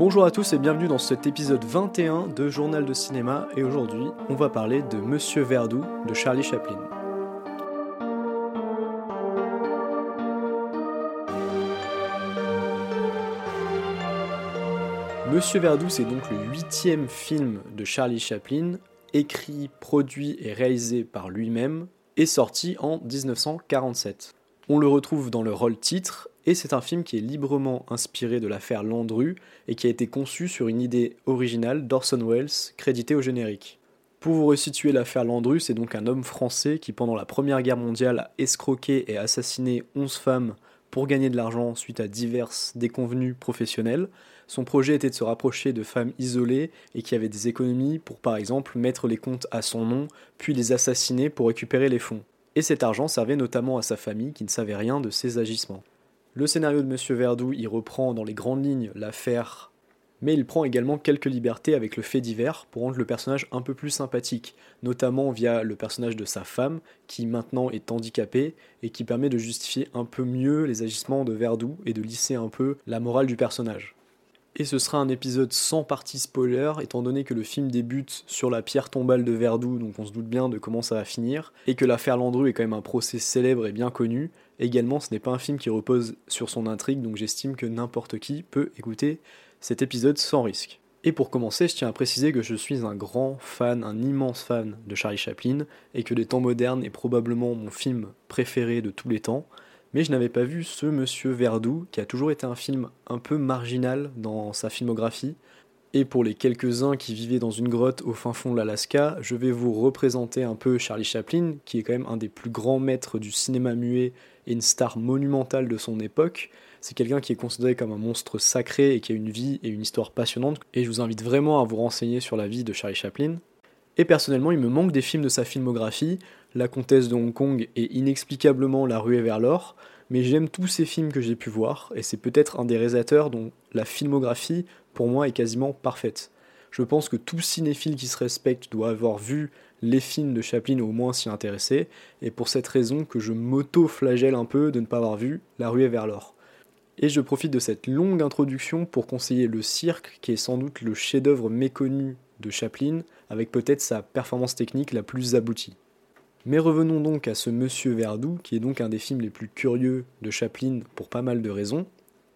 Bonjour à tous et bienvenue dans cet épisode 21 de Journal de cinéma et aujourd'hui on va parler de Monsieur Verdoux de Charlie Chaplin. Monsieur Verdoux c'est donc le huitième film de Charlie Chaplin, écrit, produit et réalisé par lui-même et sorti en 1947. On le retrouve dans le rôle titre et c'est un film qui est librement inspiré de l'affaire Landru et qui a été conçu sur une idée originale d'Orson Welles, crédité au générique. Pour vous resituer l'affaire Landru, c'est donc un homme français qui pendant la Première Guerre mondiale a escroqué et assassiné 11 femmes pour gagner de l'argent suite à diverses déconvenues professionnelles. Son projet était de se rapprocher de femmes isolées et qui avaient des économies pour par exemple mettre les comptes à son nom, puis les assassiner pour récupérer les fonds. Et cet argent servait notamment à sa famille qui ne savait rien de ses agissements. Le scénario de Monsieur Verdoux y reprend dans les grandes lignes l'affaire, mais il prend également quelques libertés avec le fait divers pour rendre le personnage un peu plus sympathique, notamment via le personnage de sa femme, qui maintenant est handicapée et qui permet de justifier un peu mieux les agissements de Verdoux et de lisser un peu la morale du personnage. Et ce sera un épisode sans partie spoiler, étant donné que le film débute sur la pierre tombale de Verdoux, donc on se doute bien de comment ça va finir, et que l'affaire Landru est quand même un procès célèbre et bien connu, Également, ce n'est pas un film qui repose sur son intrigue, donc j'estime que n'importe qui peut écouter cet épisode sans risque. Et pour commencer, je tiens à préciser que je suis un grand fan, un immense fan de Charlie Chaplin, et que Les Temps modernes est probablement mon film préféré de tous les temps, mais je n'avais pas vu ce Monsieur Verdoux, qui a toujours été un film un peu marginal dans sa filmographie, et pour les quelques-uns qui vivaient dans une grotte au fin fond de l'Alaska, je vais vous représenter un peu Charlie Chaplin, qui est quand même un des plus grands maîtres du cinéma muet et une star monumentale de son époque. C'est quelqu'un qui est considéré comme un monstre sacré et qui a une vie et une histoire passionnante. Et je vous invite vraiment à vous renseigner sur la vie de Charlie Chaplin. Et personnellement, il me manque des films de sa filmographie. La Comtesse de Hong Kong et inexplicablement La Ruée vers l'or mais j'aime tous ces films que j'ai pu voir, et c'est peut-être un des réalisateurs dont la filmographie, pour moi, est quasiment parfaite. Je pense que tout cinéphile qui se respecte doit avoir vu les films de Chaplin ou au moins s'y intéresser, et pour cette raison que je m'auto-flagelle un peu de ne pas avoir vu La ruée vers l'or. Et je profite de cette longue introduction pour conseiller Le Cirque, qui est sans doute le chef-d'œuvre méconnu de Chaplin, avec peut-être sa performance technique la plus aboutie. Mais revenons donc à ce Monsieur Verdoux, qui est donc un des films les plus curieux de Chaplin pour pas mal de raisons.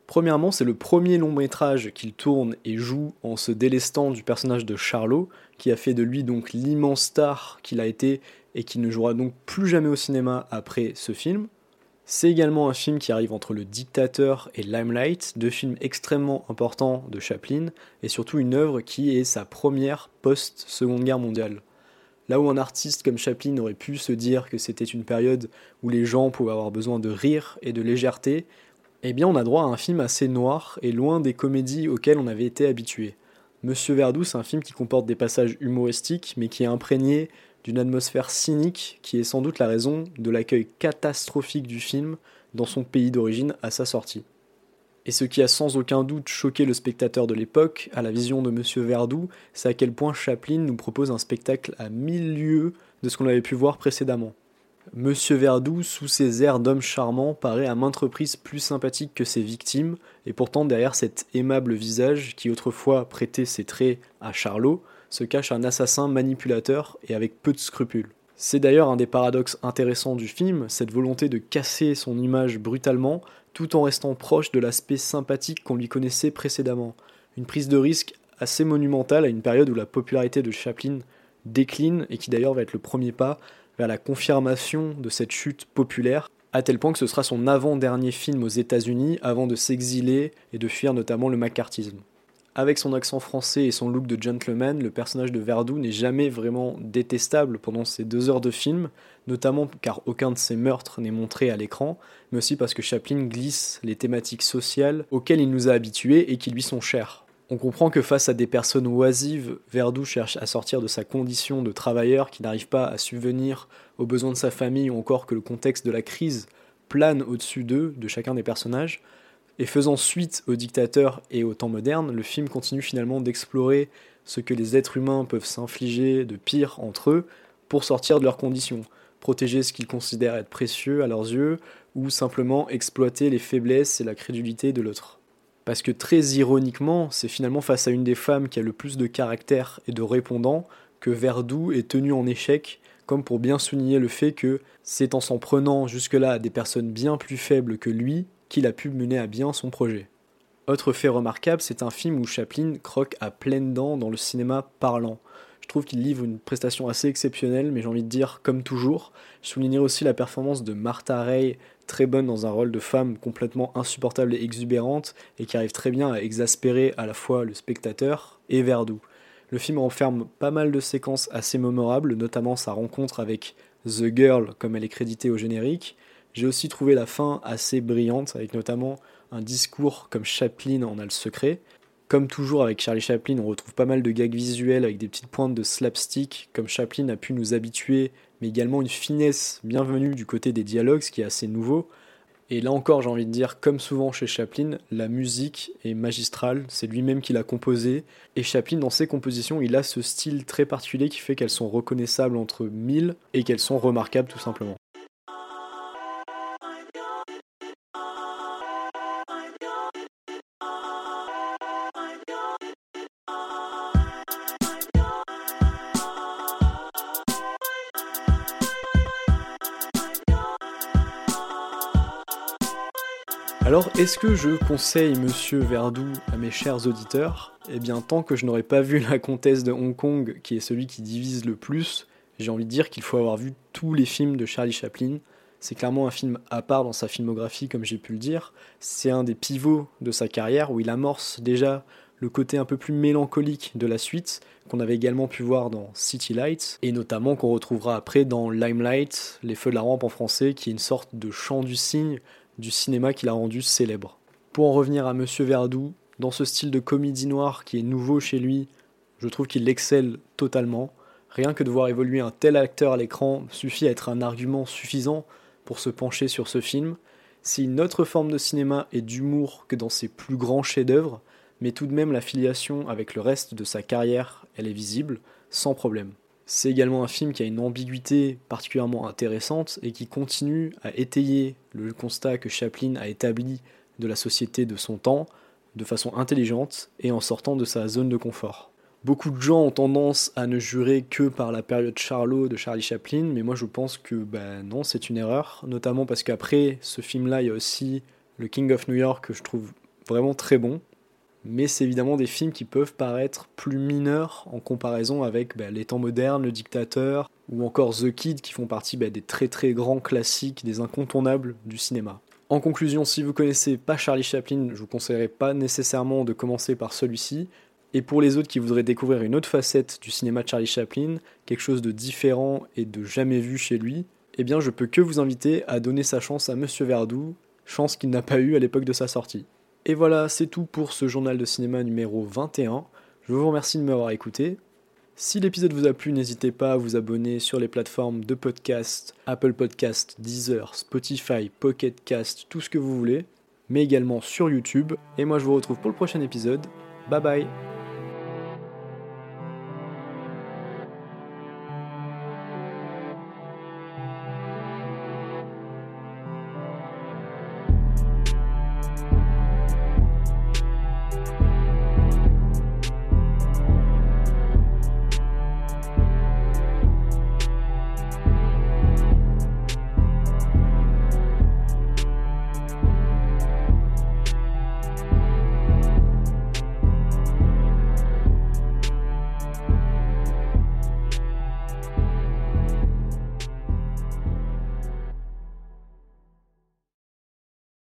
Premièrement, c'est le premier long métrage qu'il tourne et joue en se délestant du personnage de Charlot, qui a fait de lui donc l'immense star qu'il a été et qui ne jouera donc plus jamais au cinéma après ce film. C'est également un film qui arrive entre Le Dictateur et Limelight, deux films extrêmement importants de Chaplin, et surtout une œuvre qui est sa première post-Seconde Guerre mondiale. Là où un artiste comme Chaplin aurait pu se dire que c'était une période où les gens pouvaient avoir besoin de rire et de légèreté, eh bien on a droit à un film assez noir et loin des comédies auxquelles on avait été habitué. Monsieur Verdoux, c'est un film qui comporte des passages humoristiques, mais qui est imprégné d'une atmosphère cynique qui est sans doute la raison de l'accueil catastrophique du film dans son pays d'origine à sa sortie. Et ce qui a sans aucun doute choqué le spectateur de l'époque, à la vision de Monsieur Verdoux, c'est à quel point Chaplin nous propose un spectacle à mille lieues de ce qu'on avait pu voir précédemment. Monsieur Verdoux, sous ses airs d'homme charmant, paraît à maintes reprises plus sympathique que ses victimes, et pourtant derrière cet aimable visage qui autrefois prêtait ses traits à Charlot, se cache un assassin manipulateur et avec peu de scrupules. C'est d'ailleurs un des paradoxes intéressants du film, cette volonté de casser son image brutalement, tout en restant proche de l'aspect sympathique qu'on lui connaissait précédemment. Une prise de risque assez monumentale à une période où la popularité de Chaplin décline et qui d'ailleurs va être le premier pas vers la confirmation de cette chute populaire, à tel point que ce sera son avant-dernier film aux États-Unis avant de s'exiler et de fuir notamment le macartisme. Avec son accent français et son look de gentleman, le personnage de Verdoux n'est jamais vraiment détestable pendant ces deux heures de film, notamment car aucun de ses meurtres n'est montré à l'écran, mais aussi parce que Chaplin glisse les thématiques sociales auxquelles il nous a habitués et qui lui sont chères. On comprend que face à des personnes oisives, Verdoux cherche à sortir de sa condition de travailleur qui n'arrive pas à subvenir aux besoins de sa famille ou encore que le contexte de la crise plane au-dessus d'eux, de chacun des personnages, et faisant suite au dictateur et au temps moderne, le film continue finalement d'explorer ce que les êtres humains peuvent s'infliger de pire entre eux pour sortir de leurs conditions, protéger ce qu'ils considèrent être précieux à leurs yeux, ou simplement exploiter les faiblesses et la crédulité de l'autre. Parce que très ironiquement, c'est finalement face à une des femmes qui a le plus de caractère et de répondants que Verdoux est tenu en échec, comme pour bien souligner le fait que c'est en s'en prenant jusque-là à des personnes bien plus faibles que lui a pu mener à bien son projet. Autre fait remarquable, c'est un film où Chaplin croque à pleines dents dans le cinéma parlant. Je trouve qu'il livre une prestation assez exceptionnelle, mais j'ai envie de dire comme toujours. Je soulignerai aussi la performance de Martha Ray, très bonne dans un rôle de femme complètement insupportable et exubérante, et qui arrive très bien à exaspérer à la fois le spectateur et Verdoux. Le film renferme pas mal de séquences assez mémorables, notamment sa rencontre avec The Girl, comme elle est créditée au générique. J'ai aussi trouvé la fin assez brillante, avec notamment un discours comme Chaplin en a le secret. Comme toujours avec Charlie Chaplin, on retrouve pas mal de gags visuels avec des petites pointes de slapstick, comme Chaplin a pu nous habituer, mais également une finesse bienvenue du côté des dialogues, ce qui est assez nouveau. Et là encore, j'ai envie de dire, comme souvent chez Chaplin, la musique est magistrale, c'est lui-même qui l'a composée. Et Chaplin, dans ses compositions, il a ce style très particulier qui fait qu'elles sont reconnaissables entre mille et qu'elles sont remarquables tout simplement. Alors, est-ce que je conseille Monsieur Verdoux à mes chers auditeurs? Eh bien, tant que je n'aurais pas vu La Comtesse de Hong Kong, qui est celui qui divise le plus, j'ai envie de dire qu'il faut avoir vu tous les films de Charlie Chaplin. C'est clairement un film à part dans sa filmographie, comme j'ai pu le dire. C'est un des pivots de sa carrière où il amorce déjà le côté un peu plus mélancolique de la suite, qu'on avait également pu voir dans City Lights, et notamment qu'on retrouvera après dans Limelight, Les Feux de la Rampe en français, qui est une sorte de chant du cygne du cinéma qu'il a rendu célèbre. Pour en revenir à Monsieur Verdoux, dans ce style de comédie noire qui est nouveau chez lui, je trouve qu'il excelle totalement. Rien que de voir évoluer un tel acteur à l'écran suffit à être un argument suffisant pour se pencher sur ce film. C'est une autre forme de cinéma et d'humour que dans ses plus grands chefs-d'œuvre, mais tout de même la filiation avec le reste de sa carrière, elle est visible, sans problème. C'est également un film qui a une ambiguïté particulièrement intéressante et qui continue à étayer le constat que Chaplin a établi de la société de son temps de façon intelligente et en sortant de sa zone de confort. Beaucoup de gens ont tendance à ne jurer que par la période Charlot de Charlie Chaplin, mais moi je pense que ben non, c'est une erreur, notamment parce qu'après ce film-là, il y a aussi le King of New York que je trouve vraiment très bon, mais c'est évidemment des films qui peuvent paraître plus mineurs en comparaison avec bah, Les temps modernes, Le dictateur ou encore The Kid qui font partie bah, des très très grands classiques, des incontournables du cinéma. En conclusion, si vous connaissez pas Charlie Chaplin, je vous conseillerais pas nécessairement de commencer par celui-ci. Et pour les autres qui voudraient découvrir une autre facette du cinéma de Charlie Chaplin, quelque chose de différent et de jamais vu chez lui, eh bien je peux que vous inviter à donner sa chance à Monsieur Verdoux, chance qu'il n'a pas eu à l'époque de sa sortie. Et voilà, c'est tout pour ce journal de cinéma numéro 21. Je vous remercie de m'avoir écouté. Si l'épisode vous a plu, n'hésitez pas à vous abonner sur les plateformes de podcast, Apple Podcast, Deezer, Spotify, Pocket Cast, tout ce que vous voulez, mais également sur YouTube. Et moi je vous retrouve pour le prochain épisode. Bye bye